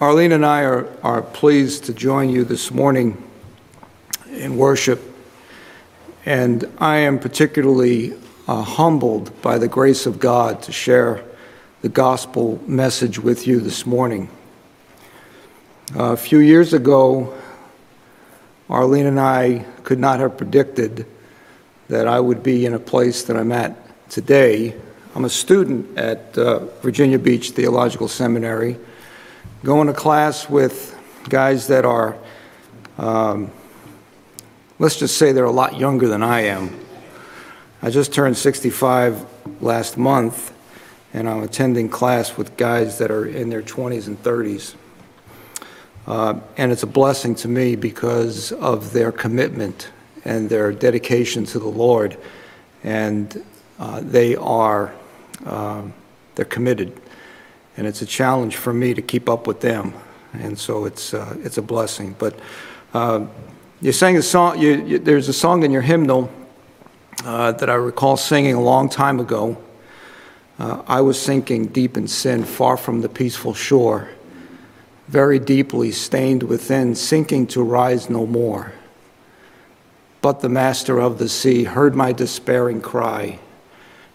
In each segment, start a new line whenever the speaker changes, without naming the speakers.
Arlene and I are, are pleased to join you this morning in worship, and I am particularly uh, humbled by the grace of God to share the gospel message with you this morning. Uh, a few years ago, Arlene and I could not have predicted that I would be in a place that I'm at today. I'm a student at uh, Virginia Beach Theological Seminary going to class with guys that are, um, let's just say they're a lot younger than I am. I just turned 65 last month, and I'm attending class with guys that are in their 20s and 30s. Uh, and it's a blessing to me because of their commitment and their dedication to the Lord. And uh, they are, uh, they're committed and it's a challenge for me to keep up with them. And so it's, uh, it's a blessing. But uh, you sang a song, you, you, there's a song in your hymnal uh, that I recall singing a long time ago. Uh, I was sinking deep in sin, far from the peaceful shore, very deeply stained within, sinking to rise no more. But the master of the sea heard my despairing cry,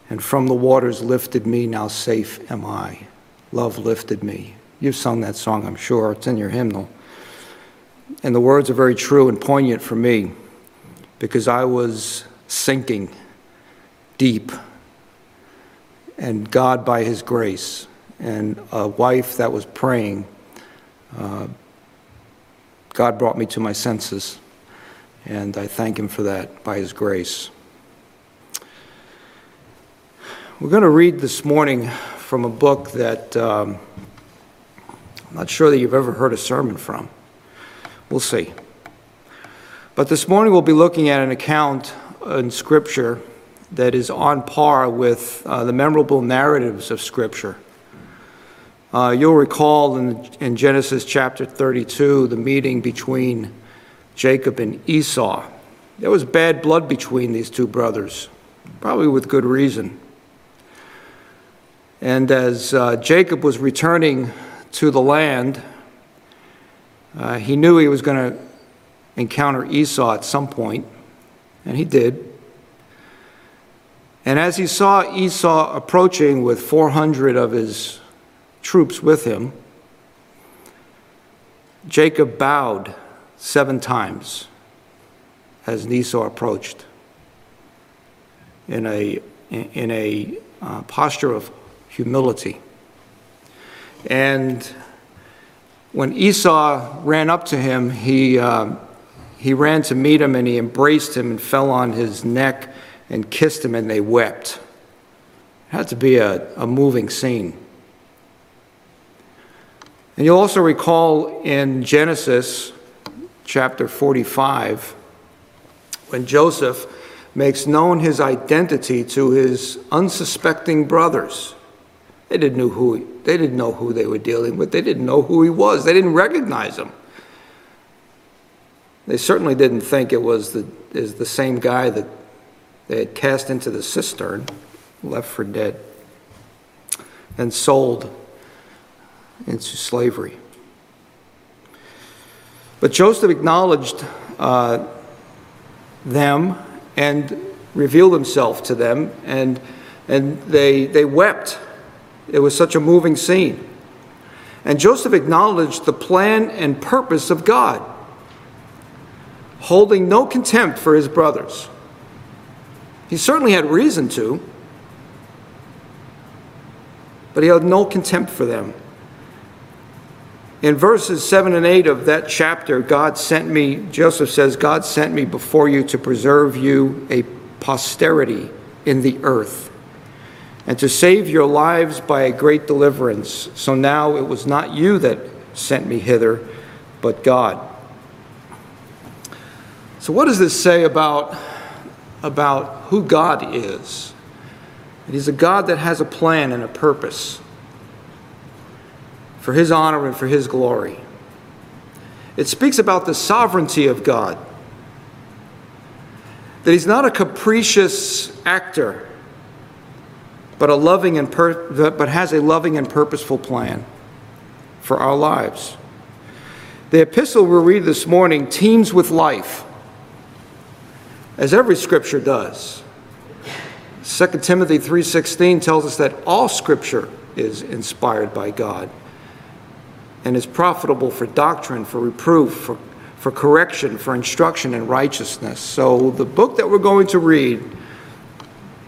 and from the waters lifted me, now safe am I. Love lifted me. You've sung that song, I'm sure. It's in your hymnal. And the words are very true and poignant for me because I was sinking deep. And God, by His grace, and a wife that was praying, uh, God brought me to my senses. And I thank Him for that by His grace. We're going to read this morning from a book that um, I'm not sure that you've ever heard a sermon from. We'll see. But this morning we'll be looking at an account in Scripture that is on par with uh, the memorable narratives of Scripture. Uh, you'll recall in, in Genesis chapter 32 the meeting between Jacob and Esau. There was bad blood between these two brothers, probably with good reason. And as uh, Jacob was returning to the land, uh, he knew he was going to encounter Esau at some point, and he did. And as he saw Esau approaching with 400 of his troops with him, Jacob bowed seven times as Esau approached in a, in a uh, posture of humility. And when Esau ran up to him, he, uh, he ran to meet him and he embraced him and fell on his neck and kissed him, and they wept. It had to be a, a moving scene. And you'll also recall in Genesis chapter 45 when Joseph makes known his identity to his unsuspecting brothers. They didn't know who he, they didn't know who they were dealing with. They didn't know who he was. They didn't recognize him. They certainly didn't think it was the, is the same guy that they had cast into the cistern, left for dead, and sold into slavery. But Joseph acknowledged uh, them and revealed himself to them, and, and they, they wept it was such a moving scene. And Joseph acknowledged the plan and purpose of God, holding no contempt for his brothers. He certainly had reason to, but he had no contempt for them. In verses 7 and 8 of that chapter, God sent me, Joseph says, God sent me before you to preserve you a posterity in the earth and to save your lives by a great deliverance. So now it was not you that sent me hither, but God. So, what does this say about, about who God is? He's a God that has a plan and a purpose for His honor and for His glory. It speaks about the sovereignty of God, that He's not a capricious actor but a loving and per- but has a loving and purposeful plan. for our lives. The epistle we'll read this morning teems with life, as every scripture does. 2 Timothy 3:16 tells us that all scripture is inspired by God and is profitable for doctrine, for reproof, for, for correction, for instruction in righteousness. So the book that we're going to read,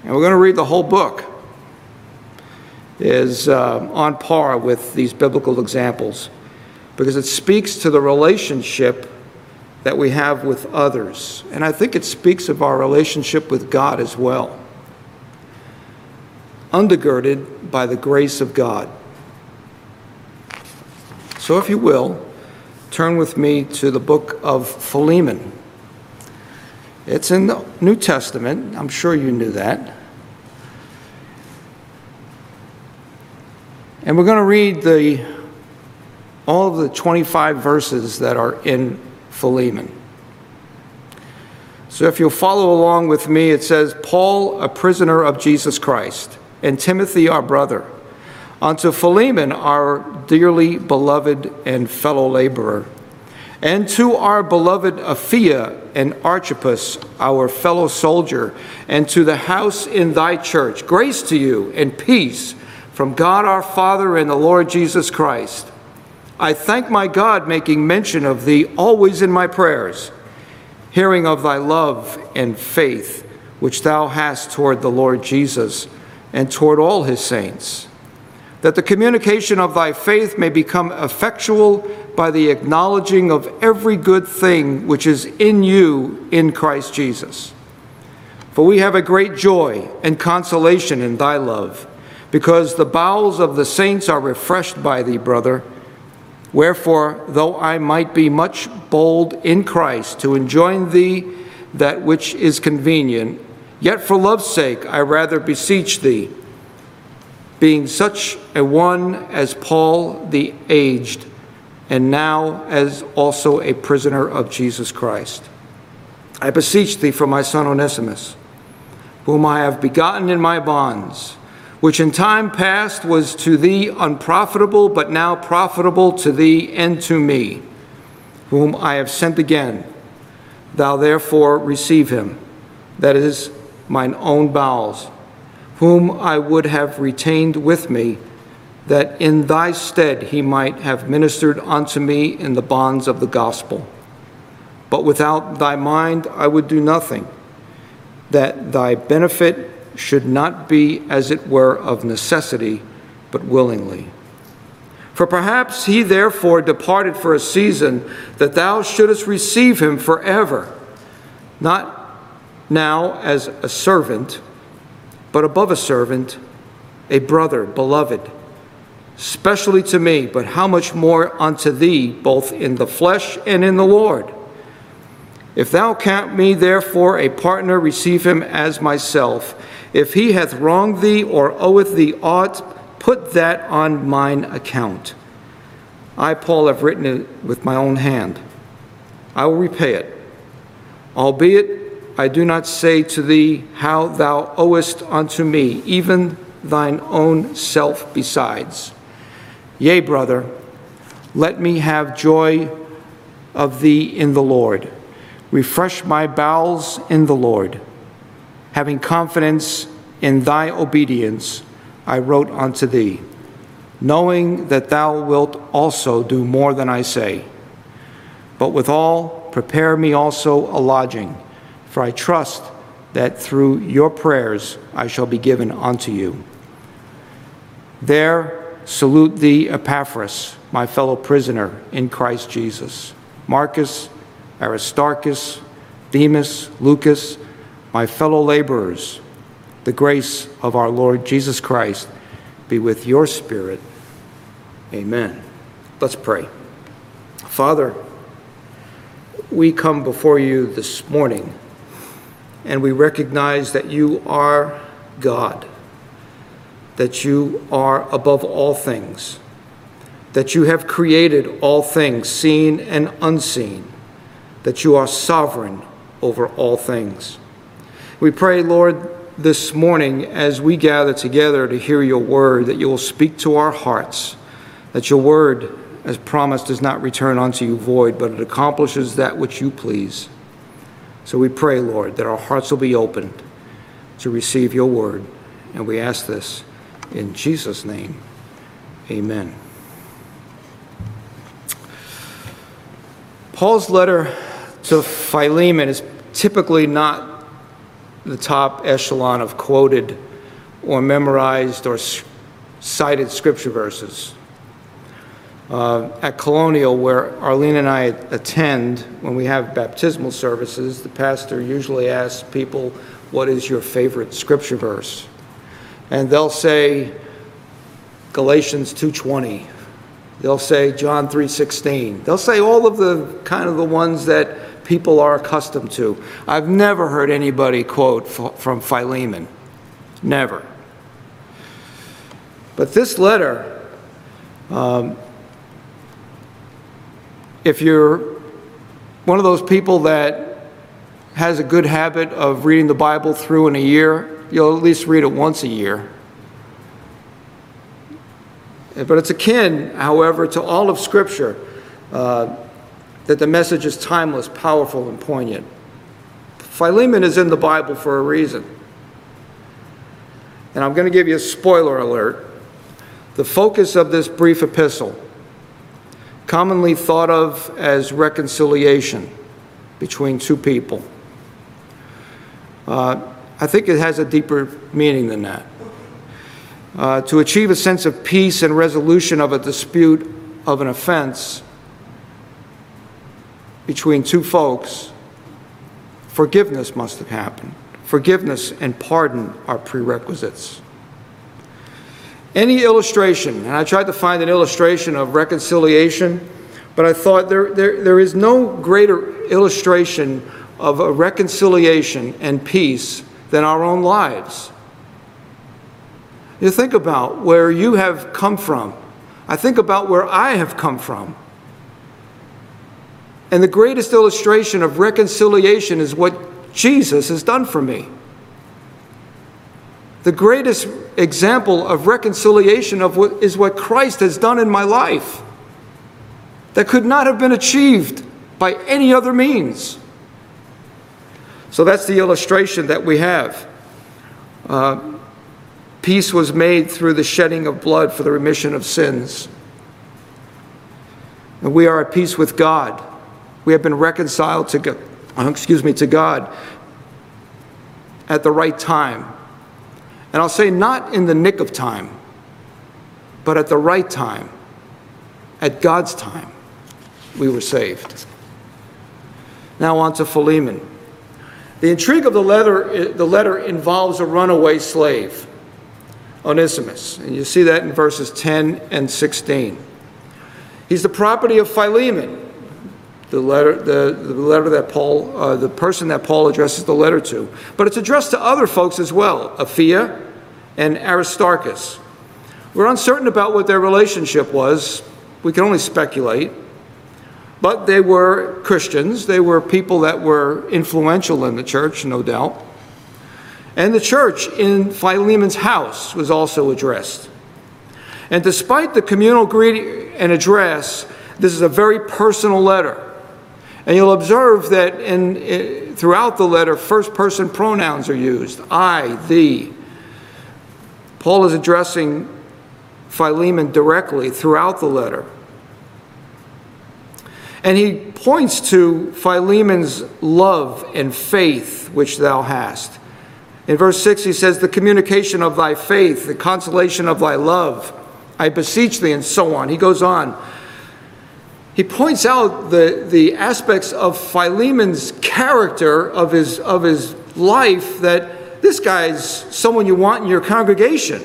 and we're going to read the whole book, is uh, on par with these biblical examples because it speaks to the relationship that we have with others. And I think it speaks of our relationship with God as well undergirded by the grace of God. So, if you will, turn with me to the book of Philemon. It's in the New Testament. I'm sure you knew that. And we're going to read the, all of the 25 verses that are in Philemon. So if you'll follow along with me, it says, Paul, a prisoner of Jesus Christ and Timothy, our brother, unto Philemon, our dearly beloved and fellow laborer, and to our beloved Apphia and Archippus, our fellow soldier, and to the house in thy church, grace to you and peace from God our Father and the Lord Jesus Christ. I thank my God, making mention of thee always in my prayers, hearing of thy love and faith which thou hast toward the Lord Jesus and toward all his saints, that the communication of thy faith may become effectual by the acknowledging of every good thing which is in you in Christ Jesus. For we have a great joy and consolation in thy love, because the bowels of the saints are refreshed by thee, brother. Wherefore, though I might be much bold in Christ to enjoin thee that which is convenient, Yet for love's sake, I rather beseech thee, being such a one as Paul the aged, and now as also a prisoner of Jesus Christ. I beseech thee for my son Onesimus, whom I have begotten in my bonds, which in time past was to thee unprofitable, but now profitable to thee and to me, whom I have sent again. Thou therefore receive him, that is, mine own bowels, whom I would have retained with me, that in thy stead he might have ministered unto me in the bonds of the gospel. But without thy mind I would do nothing, that thy benefit should not be as it were of necessity, but willingly. For perhaps he therefore departed for a season, that thou shouldest receive him forever, not now as a servant, but above a servant, a brother, beloved, specially to me, but how much more unto thee, both in the flesh and in the Lord. If thou count me therefore a partner, receive him as myself. If he hath wronged thee or oweth thee aught, put that on mine account. I, Paul, have written it with my own hand. I will repay it, albeit I do not say to thee how thou owest unto me, even thine own self besides. Yea, brother, let me have joy of thee in the Lord. Refresh my bowels in the Lord. Having confidence in thy obedience, I wrote unto thee, knowing that thou wilt also do more than I say. But withal, prepare me also a lodging for I trust that through your prayers I shall be given unto you. There salute thee, Epaphras, my fellow prisoner in Christ Jesus, Marcus, Aristarchus, Demas, Lucas, my fellow laborers. The grace of our Lord Jesus Christ be with your spirit. Amen. Let's pray. Father, we come before you this morning and we recognize that you are God, that you are above all things, that you have created all things, seen and unseen, that you are sovereign over all things. We pray, Lord, this morning as we gather together to hear your word, that you will speak to our hearts, that your word as promised, does not return unto you void, but it accomplishes that which you please. So we pray, Lord, that our hearts will be opened to receive your word. And we ask this in Jesus' name. Amen. Paul's letter to Philemon is typically not the top echelon of quoted or memorized or cited scripture verses. Uh, at Colonial, where Arlene and I attend, when we have baptismal services, the pastor usually asks people, What is your favorite scripture verse? And they'll say, Galatians 2:20. They'll say John 3:16. They'll say all of the kind of the ones that people are accustomed to. I've never heard anybody quote from Philemon. Never. But this letter, um, if you're one of those people that has a good habit of reading the Bible through in a year, you'll at least read it once a year. But it's akin, however, to all of Scripture uh, that the message is timeless, powerful, and poignant. Philemon is in the Bible for a reason. And I'm going to give you a spoiler alert. The focus of this brief epistle, commonly thought of as reconciliation between two people, uh, I think it has a deeper meaning than that. Uh, to achieve a sense of peace and resolution of a dispute of an offense between two folks, forgiveness must have happened. Forgiveness and pardon are prerequisites. Any illustration, and I tried to find an illustration of reconciliation, but I thought there, there, there is no greater illustration of a reconciliation and peace than our own lives. You think about where you have come from. I think about where I have come from. And the greatest illustration of reconciliation is what Jesus has done for me. The greatest example of reconciliation of what is what Christ has done in my life that could not have been achieved by any other means. So that's the illustration that we have. Uh, Peace was made through the shedding of blood for the remission of sins. And we are at peace with God. We have been reconciled to God, uh, excuse me, to God at the right time. And I'll say not in the nick of time, but at the right time, at God's time, we were saved. Now on to Philemon. The intrigue of the letter, the letter involves a runaway slave. Onesimus. And you see that in verses 10 and 16. He's the property of Philemon, the letter, the, the letter that Paul, uh, the person that Paul addresses the letter to. But it's addressed to other folks as well, Apphia and Aristarchus. We're uncertain about what their relationship was. We can only speculate. But they were Christians. They were people that were influential in the church, no doubt. And the church in Philemon's house was also addressed. And despite the communal greeting and address, this is a very personal letter. And you'll observe that in, in, throughout the letter, first person pronouns are used I, thee. Paul is addressing Philemon directly throughout the letter. And he points to Philemon's love and faith which thou hast. In verse 6, he says, The communication of thy faith, the consolation of thy love, I beseech thee, and so on. He goes on. He points out the, the aspects of Philemon's character, of his, of his life, that this guy's someone you want in your congregation.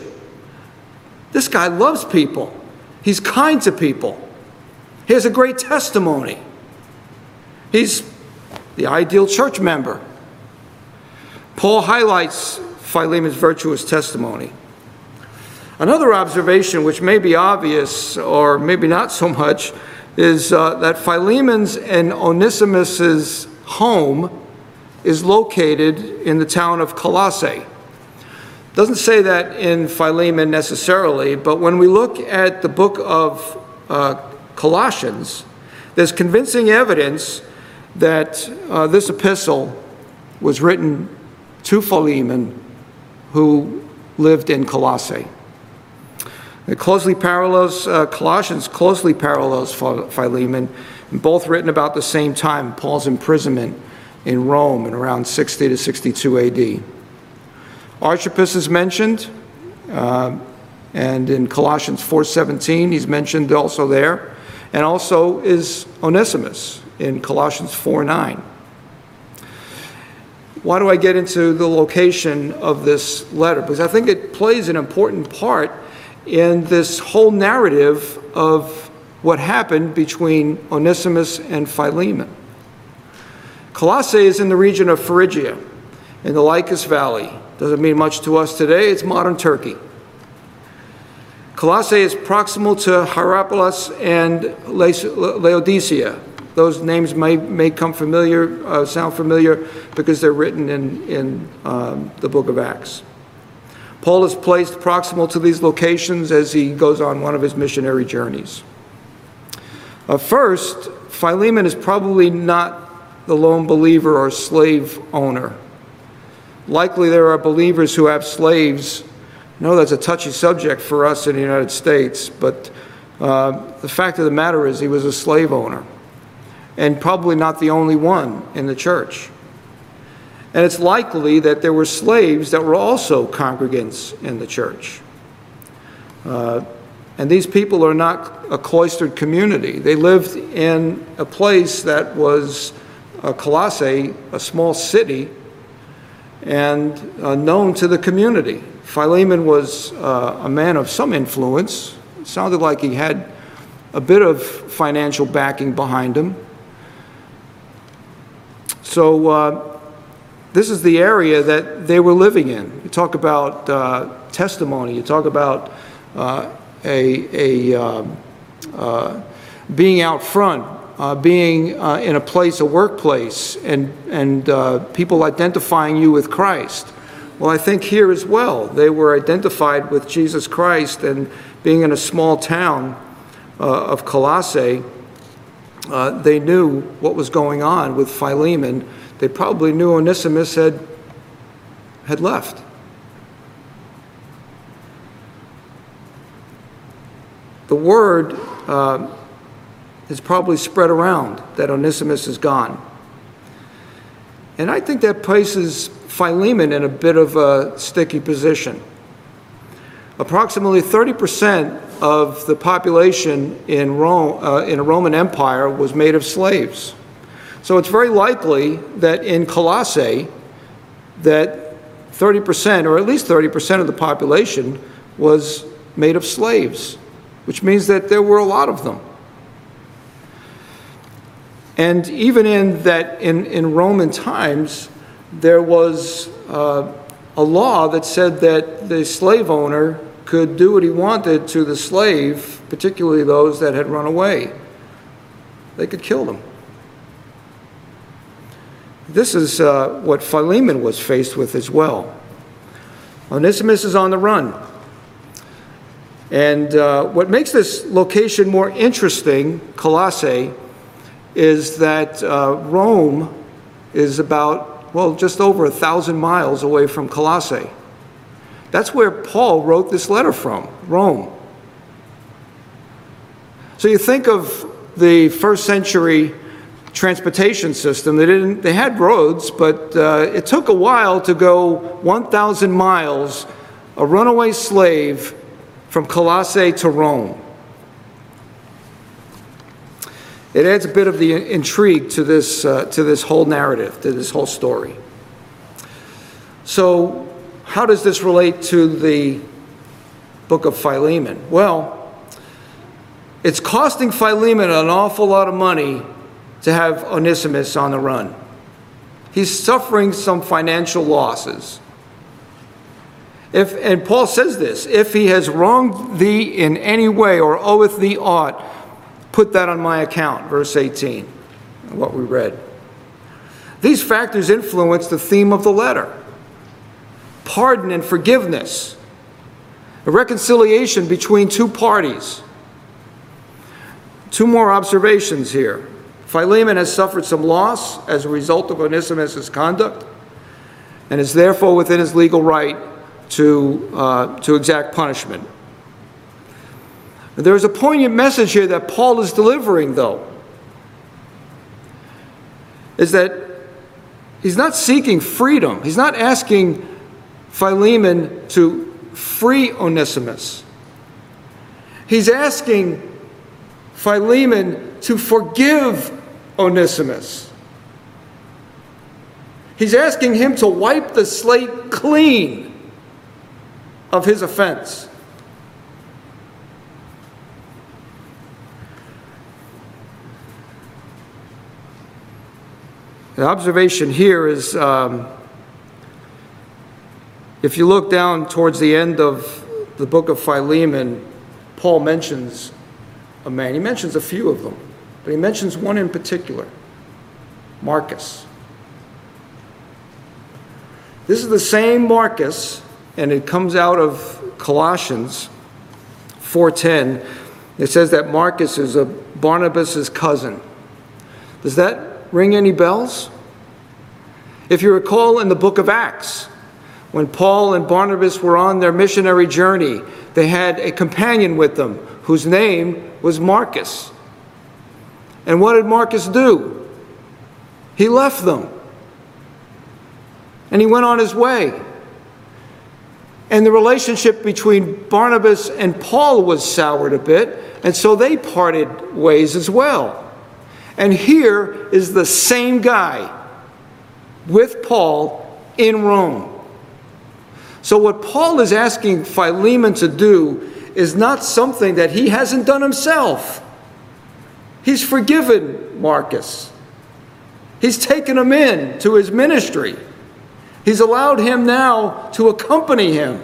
This guy loves people, he's kind to people, he has a great testimony. He's the ideal church member. Paul highlights Philemon's virtuous testimony. Another observation, which may be obvious or maybe not so much, is uh, that Philemon's and Onesimus's home is located in the town of Colossae. Doesn't say that in Philemon necessarily, but when we look at the book of uh, Colossians, there's convincing evidence that uh, this epistle was written to Philemon, who lived in Colossae. It closely parallels, uh, Colossians closely parallels Philemon, both written about the same time, Paul's imprisonment in Rome in around 60 to 62 AD. Archippus is mentioned, uh, and in Colossians 4.17, he's mentioned also there, and also is Onesimus in Colossians 4.9. Why do I get into the location of this letter? Because I think it plays an important part in this whole narrative of what happened between Onesimus and Philemon. Colossae is in the region of Phrygia, in the Lycus Valley. Doesn't mean much to us today, it's modern Turkey. Colossae is proximal to Hierapolis and Laodicea. Those names may, may come familiar, uh, sound familiar, because they're written in, in um, the book of Acts. Paul is placed proximal to these locations as he goes on one of his missionary journeys. Uh, first, Philemon is probably not the lone believer or slave owner. Likely there are believers who have slaves. I know that's a touchy subject for us in the United States, but uh, the fact of the matter is he was a slave owner, and probably not the only one in the church. And it's likely that there were slaves that were also congregants in the church. Uh, and these people are not a cloistered community. They lived in a place that was a Colossae, a small city, and uh, known to the community. Philemon was uh, a man of some influence. It sounded like he had a bit of financial backing behind him. So uh, this is the area that they were living in. You talk about uh, testimony, you talk about uh, a, a um, uh, being out front, uh, being uh, in a place, a workplace, and, and uh, people identifying you with Christ. Well, I think here as well, they were identified with Jesus Christ, and being in a small town of Colossae, they knew what was going on with Philemon they probably knew Onesimus had, had left. The word uh, is probably spread around that Onesimus is gone. And I think that places Philemon in a bit of a sticky position. Approximately 30% of the population in Rome, uh, in a Roman Empire was made of slaves. So it's very likely that in Colossae, that 30%, or at least 30% of the population, was made of slaves, which means that there were a lot of them. And even in that, in, in Roman times, there was uh, a law that said that the slave owner could do what he wanted to the slave, particularly those that had run away. They could kill them. This is uh, what Philemon was faced with as well. Onesimus is on the run. And uh, what makes this location more interesting, Colossae, is that uh, Rome is about, well, just over a thousand miles away from Colossae. That's where Paul wrote this letter from, Rome. So you think of the first century transportation system. They didn't. They had roads, but uh, it took a while to go 1,000 miles, a runaway slave from Colossae to Rome. It adds a bit of the intrigue to this uh, to this whole narrative, to this whole story. So, how does this relate to the book of Philemon? Well, it's costing Philemon an awful lot of money to have Onesimus on the run. He's suffering some financial losses. If, and Paul says this if he has wronged thee in any way or oweth thee aught, put that on my account, verse 18, what we read. These factors influence the theme of the letter pardon and forgiveness, a reconciliation between two parties Two more observations here. Philemon has suffered some loss as a result of Onesimus' conduct and is therefore within his legal right to, uh, to exact punishment. There's a poignant message here that Paul is delivering, though, is that he's not seeking freedom. He's not asking Philemon to free Onesimus. He's asking Philemon to forgive Onesimus. He's asking him to wipe the slate clean of his offense. The observation here is um, if you look down towards the end of the book of Philemon, Paul mentions a man. He mentions a few of them, but he mentions one in particular Marcus. This is the same Marcus, and it comes out of Colossians 4:10. It says that Marcus is a Barnabas's cousin. Does that ring any bells? If you recall in the book of Acts, when Paul and Barnabas were on their missionary journey, they had a companion with them whose name was Marcus. And what did Marcus do? He left them and he went on his way. And the relationship between Barnabas and Paul was soured a bit, and so they parted ways as well. And here is the same guy with Paul in Rome. So, what Paul is asking Philemon to do is not something that he hasn't done himself. He's forgiven Marcus, he's taken him in to his ministry. He's allowed him now to accompany him.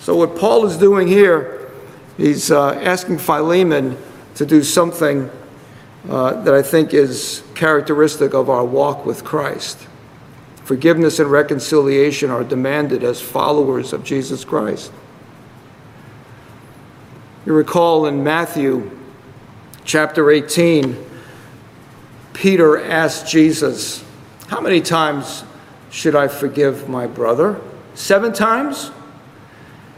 So, what Paul is doing here, he's uh, asking Philemon to do something uh, that I think is characteristic of our walk with Christ. Forgiveness and reconciliation are demanded as followers of Jesus Christ. You recall in Matthew chapter 18, Peter asked Jesus, How many times should I forgive my brother? Seven times?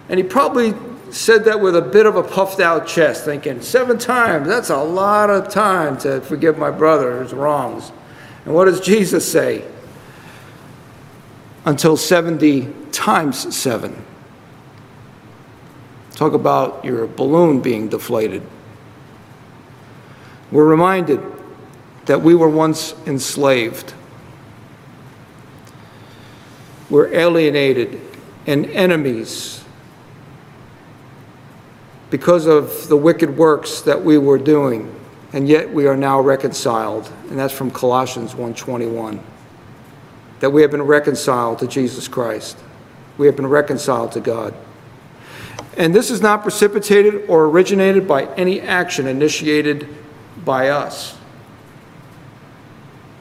And he probably said that with a bit of a puffed out chest, thinking, Seven times, that's a lot of time to forgive my brother's wrongs. And what does Jesus say? Until 70 times seven. Talk about your balloon being deflated. We're reminded that we were once enslaved. We're alienated and enemies because of the wicked works that we were doing and yet we are now reconciled and that's from Colossians 1:21 that we have been reconciled to Jesus Christ. We have been reconciled to God. And this is not precipitated or originated by any action initiated by us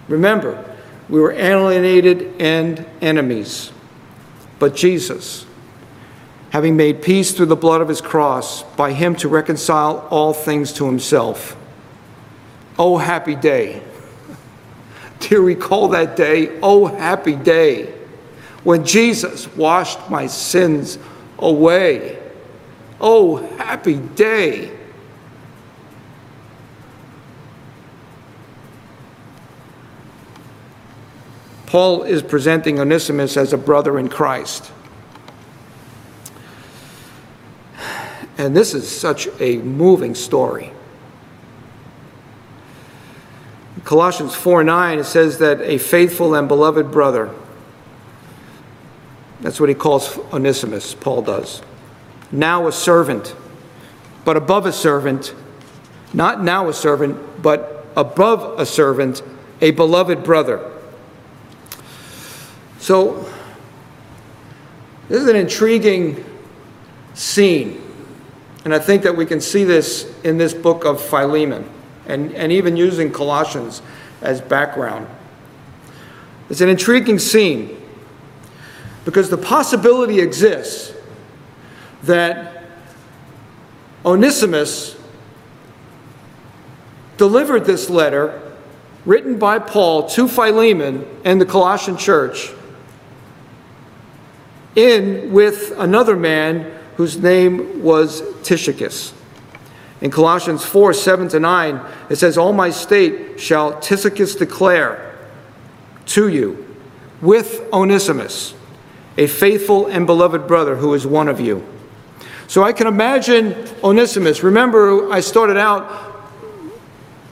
remember we were alienated and enemies. But Jesus, having made peace through the blood of his cross, by him to reconcile all things to himself. Oh, happy day. Do you recall that day? Oh, happy day when Jesus washed my sins away. Oh, happy day. Paul is presenting Onesimus as a brother in Christ. And this is such a moving story. Colossians 4 9, it says that a faithful and beloved brother, that's what he calls Onesimus, Paul does. Now a servant, but above a servant, not now a servant, but above a servant, a beloved brother so, this is an intriguing scene. And I think that we can see this in this book of Philemon and, and even using Colossians as background. It's an intriguing scene because the possibility exists that Onesimus delivered this letter written by Paul to Philemon and the Colossian church in with another man whose name was Tychicus. In Colossians 4 7 to 9, it says, All my state shall Tychicus declare to you with Onesimus, a faithful and beloved brother who is one of you. So I can imagine Onesimus. Remember, I started out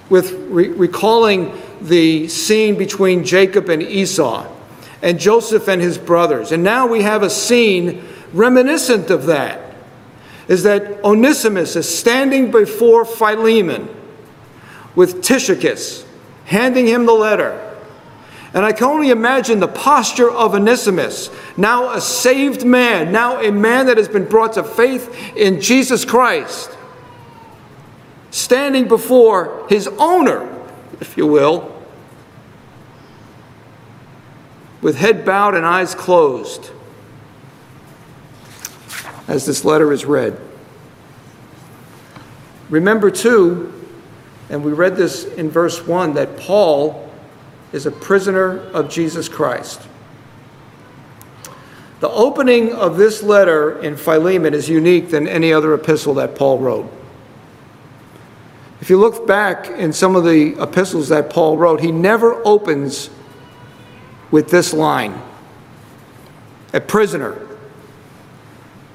with re- recalling the scene between Jacob and Esau and Joseph and his brothers. And now we have a scene reminiscent of that. Is that Onesimus is standing before Philemon with Tychicus, handing him the letter. And I can only imagine the posture of Onesimus, now a saved man, now a man that has been brought to faith in Jesus Christ, standing before his owner, if you will, with head bowed and eyes closed as this letter is read. Remember, too, and we read this in verse 1, that Paul is a prisoner of Jesus Christ. The opening of this letter in Philemon is unique than any other epistle that Paul wrote. If you look back in some of the epistles that Paul wrote, he never opens with this line a prisoner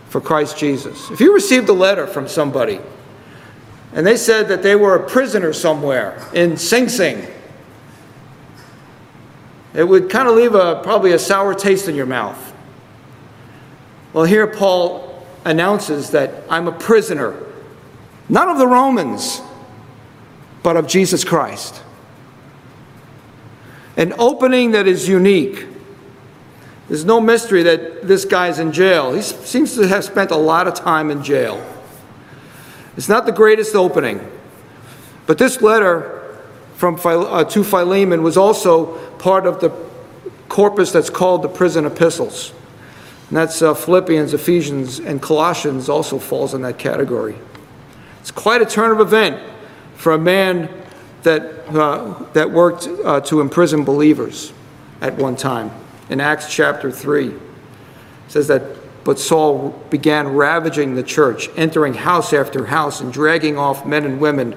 for Christ Jesus. If you received a letter from somebody and they said that they were a prisoner somewhere in Sing Sing, it would kind of leave a probably a sour taste in your mouth. Well, here Paul announces that I'm a prisoner, not of the Romans, but of Jesus Christ. An opening that is unique. There's no mystery that this guy's in jail. He seems to have spent a lot of time in jail. It's not the greatest opening. But this letter from uh, to Philemon was also part of the corpus that's called the prison epistles. And that's uh, Philippians, Ephesians, and Colossians also falls in that category. It's quite a turn of event for a man that, uh, that worked uh, to imprison believers at one time. In Acts chapter 3, it says that, but Saul began ravaging the church, entering house after house and dragging off men and women.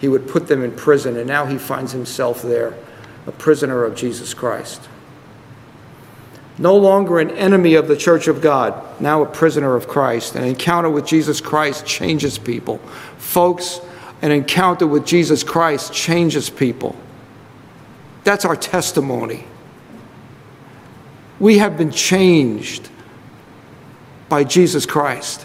He would put them in prison, and now he finds himself there, a prisoner of Jesus Christ. No longer an enemy of the church of God, now a prisoner of Christ. An encounter with Jesus Christ changes people. Folks, an encounter with Jesus Christ changes people. That's our testimony. We have been changed by Jesus Christ.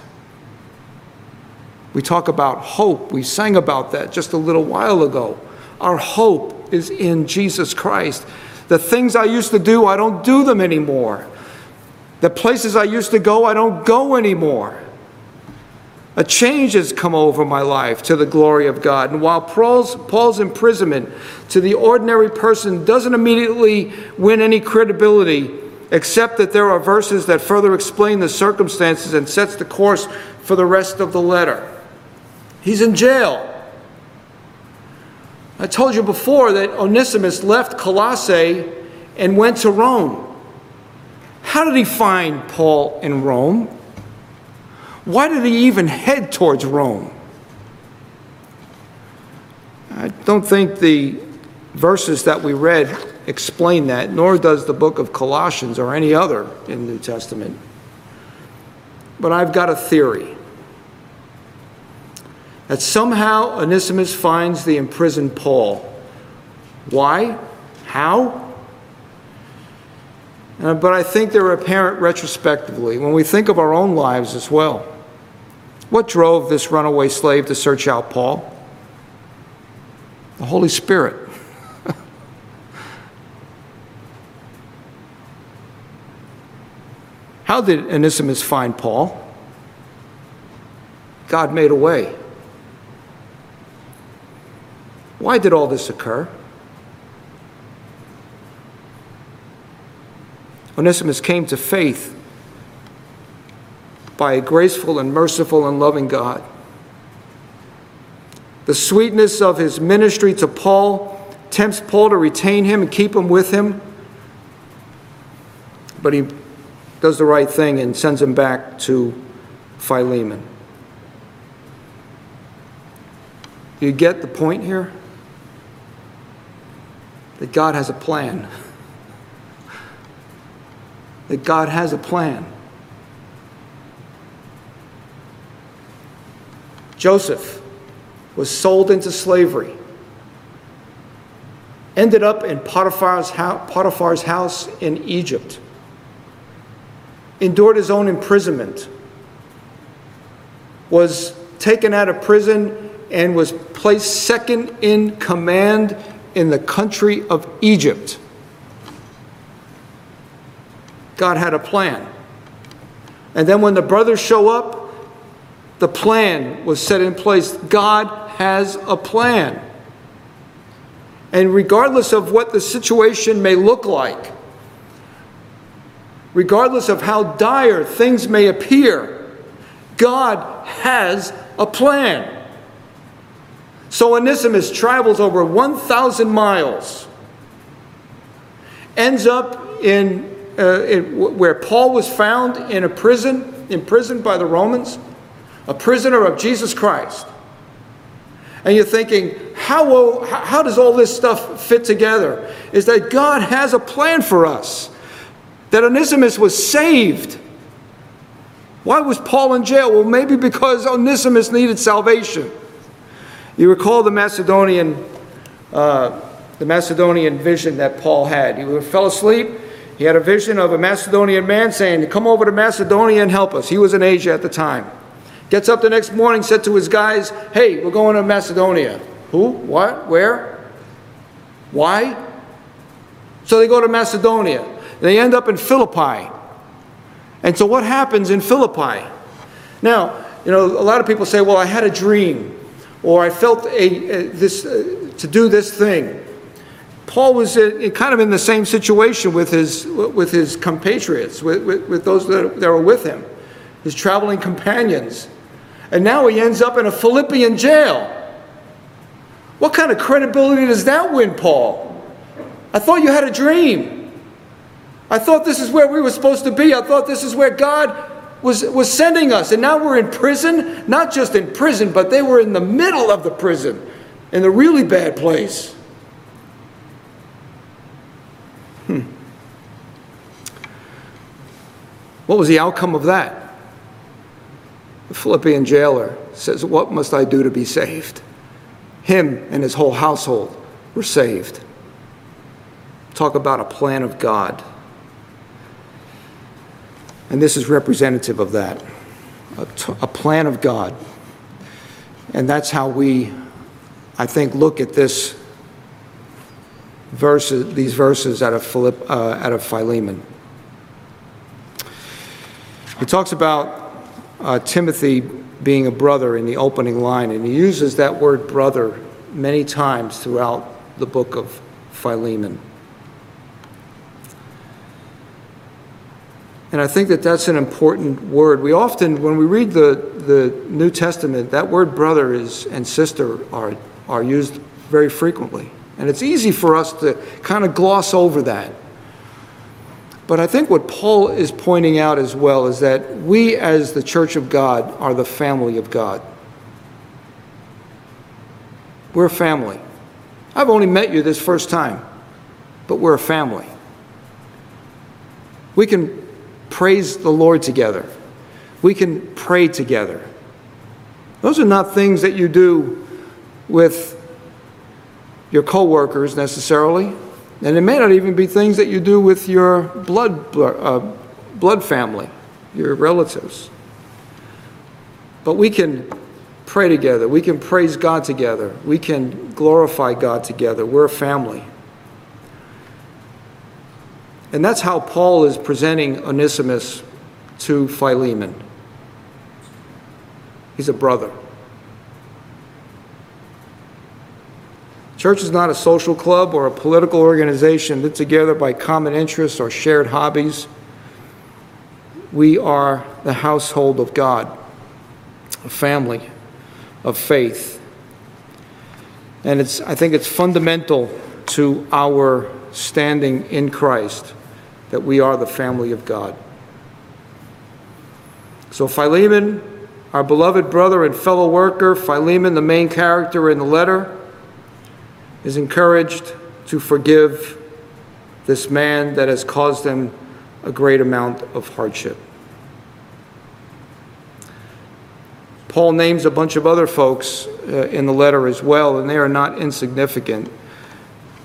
We talk about hope. We sang about that just a little while ago. Our hope is in Jesus Christ. The things I used to do, I don't do them anymore. The places I used to go, I don't go anymore. A change has come over my life to the glory of God. And while Paul's, Paul's imprisonment to the ordinary person doesn't immediately win any credibility, except that there are verses that further explain the circumstances and sets the course for the rest of the letter. He's in jail. I told you before that Onesimus left Colossae and went to Rome. How did he find Paul in Rome? Why did he even head towards Rome? I don't think the verses that we read explain that, nor does the book of Colossians or any other in the New Testament. But I've got a theory that somehow Onesimus finds the imprisoned Paul. Why? How? Uh, but I think they're apparent retrospectively when we think of our own lives as well. What drove this runaway slave to search out Paul? The Holy Spirit. How did Onesimus find Paul? God made a way. Why did all this occur? Onesimus came to faith by a graceful and merciful and loving God. The sweetness of his ministry to Paul tempts Paul to retain him and keep him with him. But he does the right thing and sends him back to Philemon. You get the point here? That God has a plan. That God has a plan. Joseph was sold into slavery, ended up in Potiphar's house, Potiphar's house in Egypt, endured his own imprisonment, was taken out of prison and was placed second in command in the country of Egypt. God had a plan. And then when the brothers show up, the plan was set in place. God has a plan. And regardless of what the situation may look like, regardless of how dire things may appear, God has a plan. So Onesimus travels over 1,000 miles, ends up in, uh, in, where Paul was found in a prison, imprisoned by the Romans, a prisoner of Jesus Christ. And you're thinking, how, how does all this stuff fit together? Is that God has a plan for us, that Onesimus was saved. Why was Paul in jail? Well, maybe because Onesimus needed salvation. You recall the Macedonian, uh, the Macedonian vision that Paul had. He fell asleep. He had a vision of a Macedonian man saying, Come over to Macedonia and help us. He was in Asia at the time. Gets up the next morning, said to his guys, Hey, we're going to Macedonia. Who? What? Where? Why? So they go to Macedonia. They end up in Philippi. And so what happens in Philippi? Now, you know, a lot of people say, Well, I had a dream or I felt a, a this, uh, to do this thing. Paul was in, kind of in the same situation with his, with his compatriots, with, with, with those that, that were with him, his traveling companions. And now he ends up in a Philippian jail. What kind of credibility does that win, Paul? I thought you had a dream. I thought this is where we were supposed to be. I thought this is where God was, was sending us. And now we're in prison, not just in prison, but they were in the middle of the prison, in the really bad place. Hmm. What was the outcome of that? The Philippian jailer says, What must I do to be saved? Him and his whole household were saved. Talk about a plan of God. And this is representative of that a, t- a plan of God. And that's how we, I think, look at this verses, these verses out of, Philip, uh, out of Philemon. He talks about uh, Timothy being a brother in the opening line, and he uses that word brother many times throughout the book of Philemon. And I think that that's an important word. We often, when we read the, the New Testament, that word brother is, and sister are, are used very frequently. And it's easy for us to kind of gloss over that. But I think what Paul is pointing out as well is that we, as the church of God, are the family of God. We're a family. I've only met you this first time, but we're a family. We can praise the Lord together. We can pray together. Those are not things that you do with your coworkers necessarily, and it may not even be things that you do with your blood uh, blood family, your relatives. But we can pray together. We can praise God together. We can glorify God together. We're a family. And that's how Paul is presenting Onesimus to Philemon. He's a brother. Church is not a social club or a political organization knit together by common interests or shared hobbies. We are the household of God, a family of faith. And it's, I think it's fundamental to our standing in Christ that we are the family of God. So Philemon, our beloved brother and fellow worker, Philemon, the main character in the letter, is encouraged to forgive this man that has caused them a great amount of hardship. Paul names a bunch of other folks uh, in the letter as well, and they are not insignificant.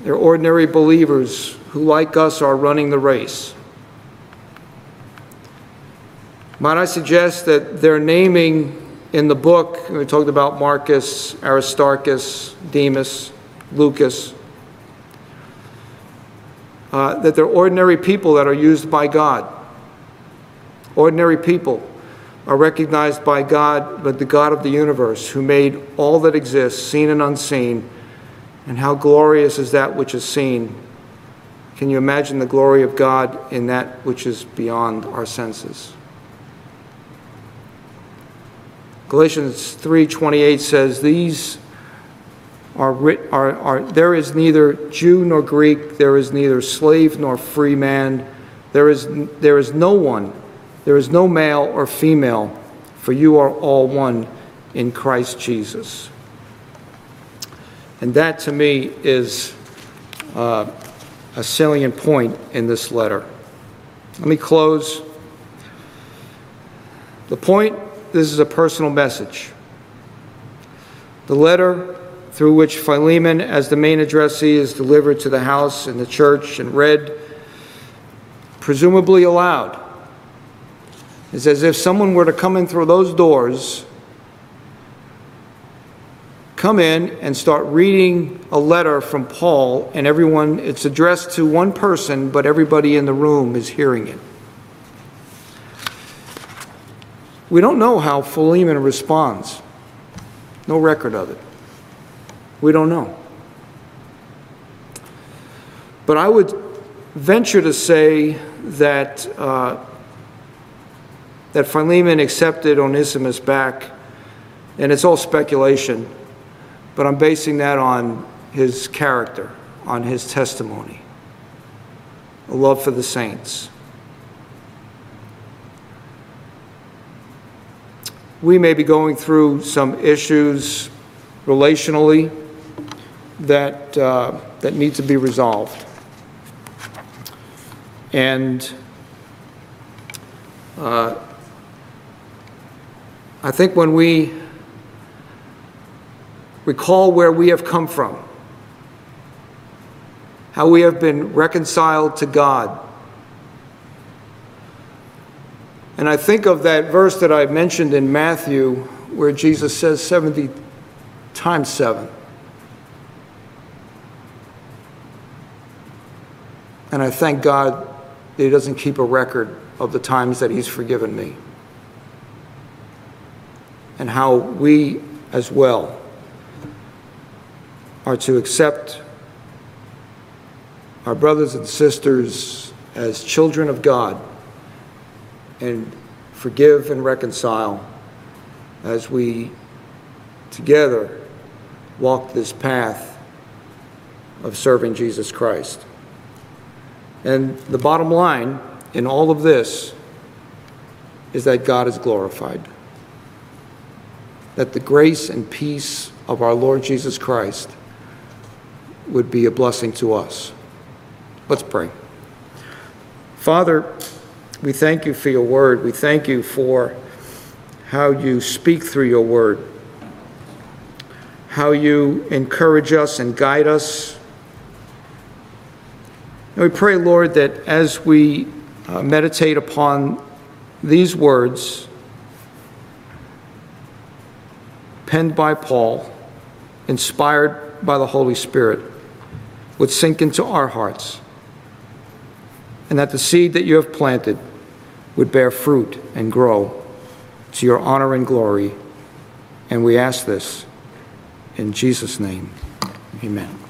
They're ordinary believers who, like us, are running the race. Might I suggest that their naming in the book, we talked about Marcus, Aristarchus, Demas, Lucas, uh, that they're ordinary people that are used by God. Ordinary people are recognized by God, but the God of the universe, who made all that exists, seen and unseen. And how glorious is that which is seen? Can you imagine the glory of God in that which is beyond our senses? Galatians 3:28 says these are, are, are there is neither Jew nor Greek there is neither slave nor free man there is there is no one there is no male or female, for you are all one in Christ Jesus. And that to me is uh, a salient point in this letter. Let me close. The point this is a personal message. The letter through which Philemon, as the main addressee, is delivered to the house and the church and read, presumably aloud it's as if someone were to come in through those doors, come in and start reading a letter from Paul, and everyone, it's addressed to one person, but everybody in the room is hearing it. We don't know how Philemon responds. No record of it. We don't know. But I would venture to say that uh, that Philemon accepted Onesimus back, and it's all speculation, but I'm basing that on his character, on his testimony, a love for the saints. We may be going through some issues relationally that, uh, that need to be resolved. And uh, I think when we recall where we have come from, how we have been reconciled to God, and I think of that verse that I mentioned in Matthew where Jesus says 70 times 7. And I thank God that He doesn't keep a record of the times that He's forgiven me and how we as well are to accept our brothers and sisters as children of God and forgive and reconcile as we together walk this path of serving Jesus Christ. And the bottom line in all of this is that God is glorified that the grace and peace of our Lord Jesus Christ would be a blessing to us. Let's pray. Father, we thank you for your word. We thank you for how you speak through your word, how you encourage us and guide us. And we pray, Lord, that as we uh, meditate upon these words, penned by Paul, inspired by the Holy Spirit, would sink into our hearts, and that the seed that you have planted would bear fruit and grow to your honor and glory. And we ask this in Jesus' name. Amen.